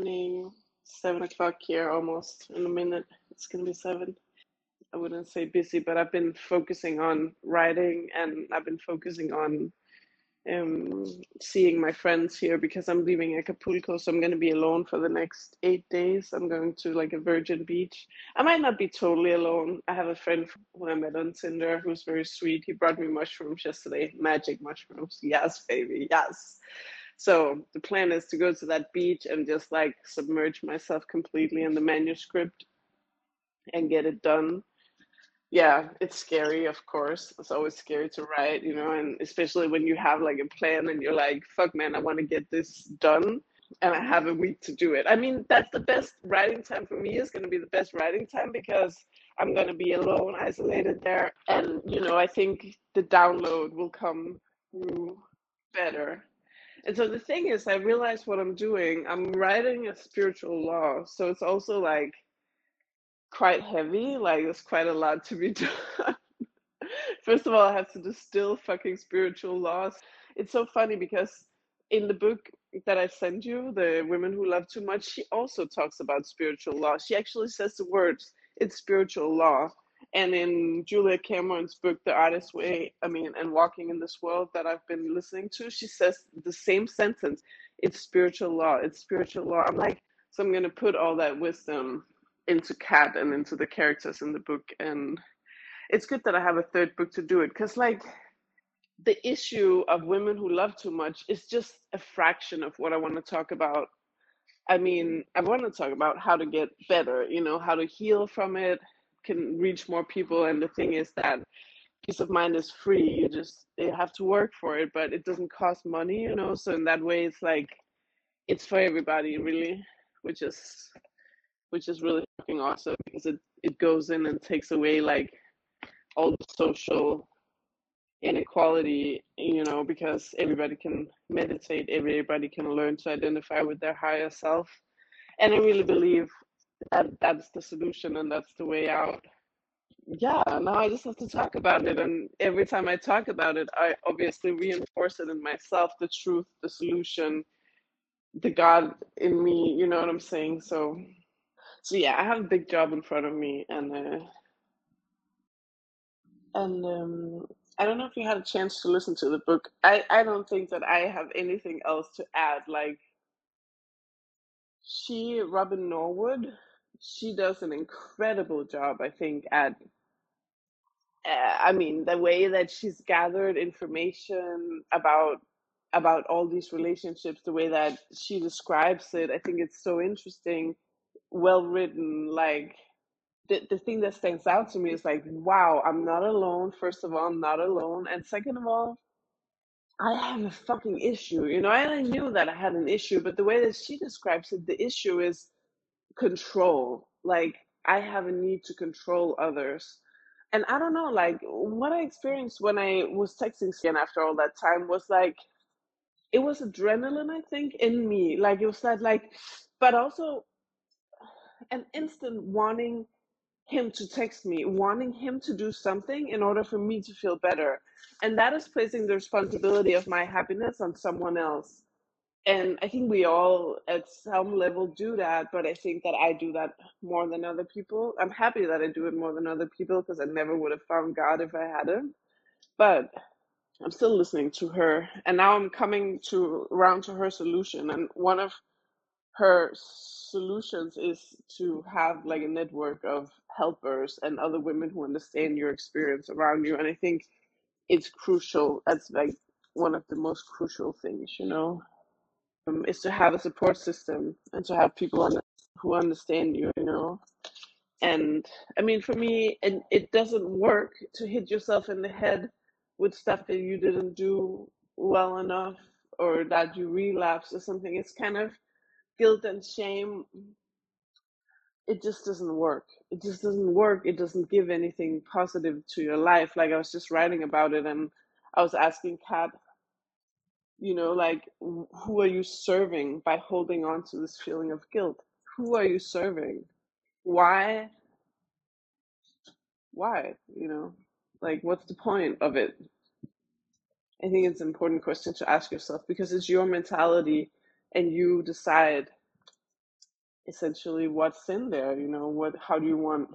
morning, seven o'clock here almost in a minute. It's gonna be seven. I wouldn't say busy, but I've been focusing on writing and I've been focusing on um seeing my friends here because I'm leaving Acapulco, so I'm gonna be alone for the next eight days. I'm going to like a virgin beach. I might not be totally alone. I have a friend who I met on Tinder who's very sweet. He brought me mushrooms yesterday, magic mushrooms. Yes, baby, yes. So the plan is to go to that beach and just like submerge myself completely in the manuscript and get it done. Yeah, it's scary, of course. It's always scary to write, you know, and especially when you have like a plan and you're like, fuck, man, I want to get this done and I have a week to do it. I mean, that's the best writing time for me, is going to be the best writing time because I'm going to be alone, isolated there. And, you know, I think the download will come through better and so the thing is, I realize what I'm doing. I'm writing a spiritual law. So it's also like quite heavy. Like there's quite a lot to be done. First of all, I have to distill fucking spiritual laws. It's so funny because in the book that I sent you, The Women Who Love Too Much, she also talks about spiritual law. She actually says the words, it's spiritual law. And in Julia Cameron's book, The Artist's Way, I mean, and Walking in this World that I've been listening to, she says the same sentence. It's spiritual law. It's spiritual law. I'm like, so I'm going to put all that wisdom into Kat and into the characters in the book. And it's good that I have a third book to do it because, like, the issue of women who love too much is just a fraction of what I want to talk about. I mean, I want to talk about how to get better, you know, how to heal from it, can reach more people. And the thing is that peace of mind is free. You just you have to work for it, but it doesn't cost money, you know. So in that way, it's like it's for everybody, really, which is which is really fucking awesome because it it goes in and takes away like all the social inequality, you know, because everybody can meditate, everybody can learn to identify with their higher self. And I really believe that that's the solution and that's the way out. Yeah, now I just have to talk about it. And every time I talk about it, I obviously reinforce it in myself the truth, the solution, the God in me, you know what I'm saying? So, so yeah, I have a big job in front of me. And, uh, and, um, I don't know if you had a chance to listen to the book. I, I don't think that I have anything else to add. Like, she, Robin Norwood, she does an incredible job, I think, at uh, I mean, the way that she's gathered information about about all these relationships, the way that she describes it, I think it's so interesting, well written. Like the the thing that stands out to me is like, wow, I'm not alone. First of all, I'm not alone, and second of all, I have a fucking issue. You know, and I knew that I had an issue, but the way that she describes it, the issue is control. Like I have a need to control others. And I don't know, like what I experienced when I was texting Sian after all that time was like it was adrenaline, I think, in me. Like it was that like but also an instant wanting him to text me, wanting him to do something in order for me to feel better. And that is placing the responsibility of my happiness on someone else and I think we all at some level do that, but I think that I do that more than other people. I'm happy that I do it more than other people because I never would have found God if I hadn't. But I'm still listening to her, and now I'm coming to around to her solution. And one of her solutions is to have like a network of helpers and other women who understand your experience around you. And I think it's crucial. That's like one of the most crucial things, you know um, is to have a support system and to have people under, who understand you, you know. And I mean, for me, it, it doesn't work to hit yourself in the head with stuff that you didn't do well enough or that you relapse or something. It's kind of guilt and shame. It just doesn't work. It just doesn't work. It doesn't give anything positive to your life. Like I was just writing about it and I was asking Kat you know like who are you serving by holding on to this feeling of guilt who are you serving why why you know like what's the point of it i think it's an important question to ask yourself because it's your mentality and you decide essentially what's in there. You know, what how do you want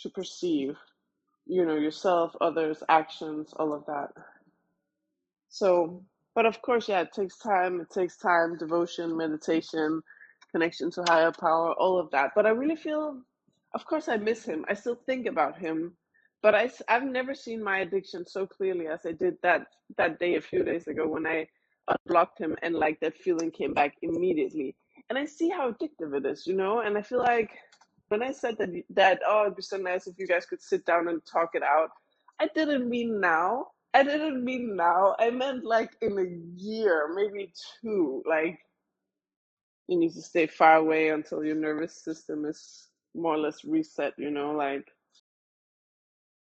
to perceive, you know, yourself, others, actions, all of that. So, but of course, yeah, it takes time. It takes time, devotion, meditation, connection to higher power, all of that. But I really feel, of course, I miss him. I still think about him, but I, have never seen my addiction so clearly as I did that that day a few days ago when I unblocked him and like that feeling came back immediately. And I see how addictive it is, you know. And I feel like when I said that that oh, it'd be so nice if you guys could sit down and talk it out. I didn't mean now I didn't mean now. I meant like in a year, maybe two. Like you need to stay far away until your nervous system is more or less reset, you know, like